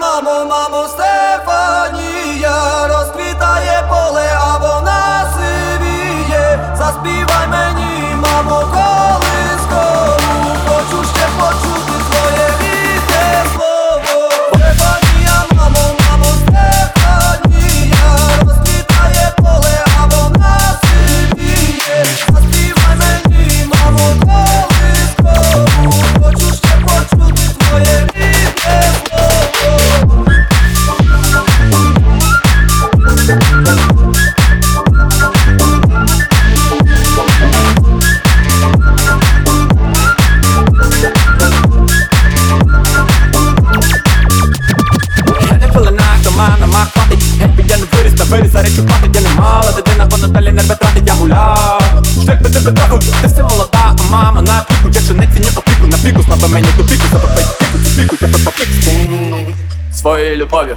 Mama, mama, stop. papa ma niego piku, za papa piku, piku, za papa piku Swoje ile powiem